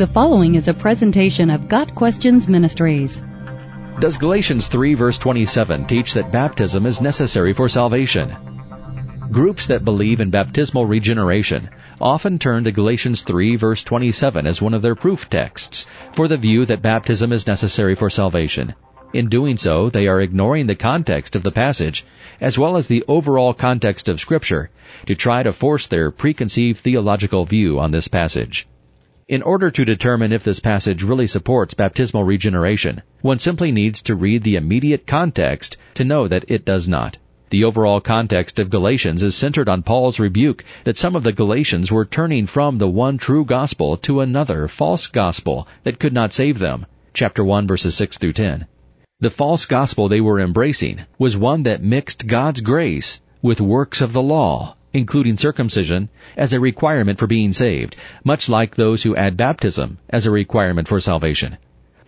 The following is a presentation of Got Questions Ministries. Does Galatians 3 verse 27 teach that baptism is necessary for salvation? Groups that believe in baptismal regeneration often turn to Galatians 3 verse 27 as one of their proof texts for the view that baptism is necessary for salvation. In doing so, they are ignoring the context of the passage, as well as the overall context of Scripture, to try to force their preconceived theological view on this passage. In order to determine if this passage really supports baptismal regeneration, one simply needs to read the immediate context to know that it does not. The overall context of Galatians is centered on Paul's rebuke that some of the Galatians were turning from the one true gospel to another false gospel that could not save them. Chapter 1 verses 6 through 10. The false gospel they were embracing was one that mixed God's grace with works of the law, including circumcision, as a requirement for being saved, much like those who add baptism as a requirement for salvation.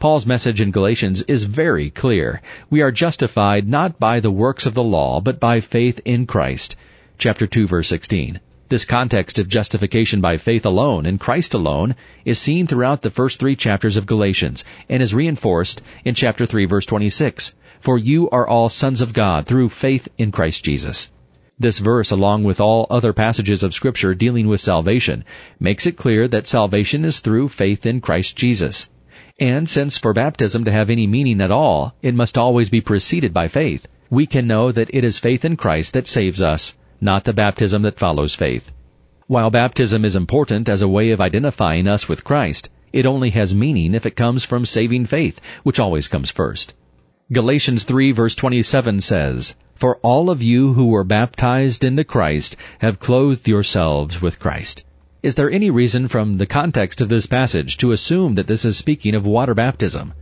Paul's message in Galatians is very clear. We are justified not by the works of the law, but by faith in Christ. Chapter 2 verse 16. This context of justification by faith alone in Christ alone is seen throughout the first three chapters of Galatians and is reinforced in chapter 3 verse 26. For you are all sons of God through faith in Christ Jesus. This verse, along with all other passages of scripture dealing with salvation, makes it clear that salvation is through faith in Christ Jesus. And since for baptism to have any meaning at all, it must always be preceded by faith, we can know that it is faith in Christ that saves us not the baptism that follows faith. While baptism is important as a way of identifying us with Christ, it only has meaning if it comes from saving faith, which always comes first. Galatians 3 verse 27 says, For all of you who were baptized into Christ have clothed yourselves with Christ. Is there any reason from the context of this passage to assume that this is speaking of water baptism?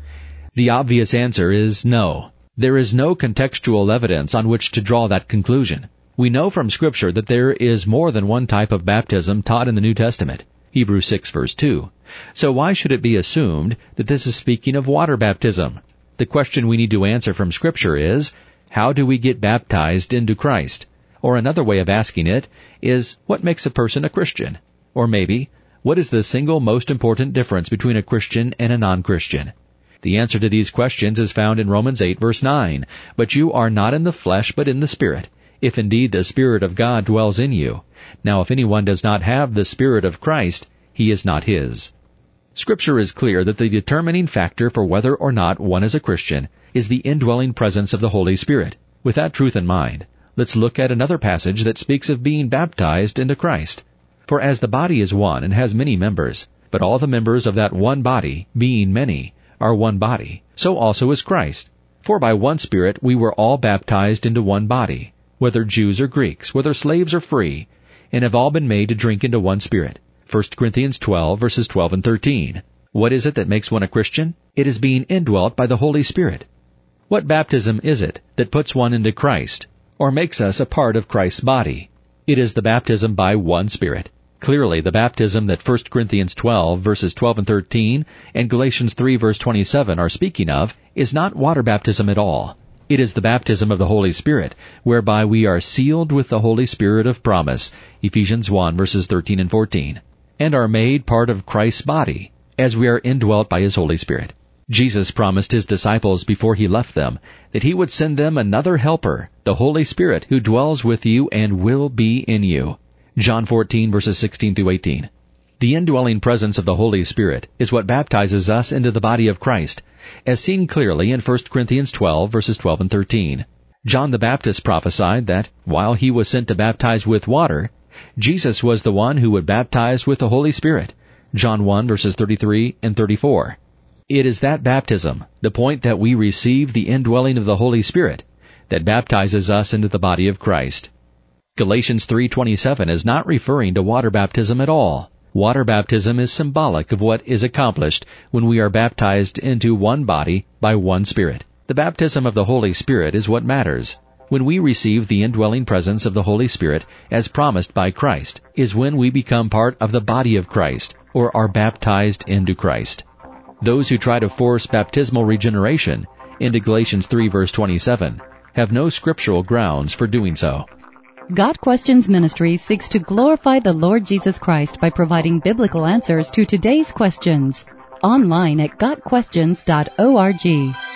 The obvious answer is no. There is no contextual evidence on which to draw that conclusion. We know from scripture that there is more than one type of baptism taught in the New Testament. Hebrews 6 verse 2. So why should it be assumed that this is speaking of water baptism? The question we need to answer from scripture is, how do we get baptized into Christ? Or another way of asking it is, what makes a person a Christian? Or maybe, what is the single most important difference between a Christian and a non-Christian? The answer to these questions is found in Romans 8 verse 9. But you are not in the flesh, but in the Spirit if indeed the Spirit of God dwells in you. Now if anyone does not have the Spirit of Christ, he is not his. Scripture is clear that the determining factor for whether or not one is a Christian is the indwelling presence of the Holy Spirit. With that truth in mind, let's look at another passage that speaks of being baptized into Christ. For as the body is one and has many members, but all the members of that one body, being many, are one body, so also is Christ. For by one Spirit we were all baptized into one body, whether Jews or Greeks, whether slaves or free, and have all been made to drink into one spirit. 1 Corinthians 12 verses 12 and 13. What is it that makes one a Christian? It is being indwelt by the Holy Spirit. What baptism is it that puts one into Christ, or makes us a part of Christ's body? It is the baptism by one Spirit. Clearly, the baptism that 1 Corinthians 12 verses 12 and 13 and Galatians 3 verse 27 are speaking of is not water baptism at all. It is the baptism of the Holy Spirit, whereby we are sealed with the Holy Spirit of promise, Ephesians 1 verses 13 and 14, and are made part of Christ's body, as we are indwelt by His Holy Spirit. Jesus promised His disciples before He left them that He would send them another helper, the Holy Spirit, who dwells with you and will be in you. John 14 verses 16 through 18. The indwelling presence of the Holy Spirit is what baptizes us into the body of Christ, as seen clearly in 1 Corinthians 12 verses 12 and 13. John the Baptist prophesied that, while he was sent to baptize with water, Jesus was the one who would baptize with the Holy Spirit. John 1 verses 33 and 34. It is that baptism, the point that we receive the indwelling of the Holy Spirit, that baptizes us into the body of Christ. Galatians 3:27 is not referring to water baptism at all. Water baptism is symbolic of what is accomplished when we are baptized into one body by one Spirit. The baptism of the Holy Spirit is what matters. When we receive the indwelling presence of the Holy Spirit as promised by Christ is when we become part of the body of Christ or are baptized into Christ. Those who try to force baptismal regeneration into Galatians 3 verse 27 have no scriptural grounds for doing so. Got Questions Ministry seeks to glorify the Lord Jesus Christ by providing biblical answers to today's questions. Online at GotQuestions.org.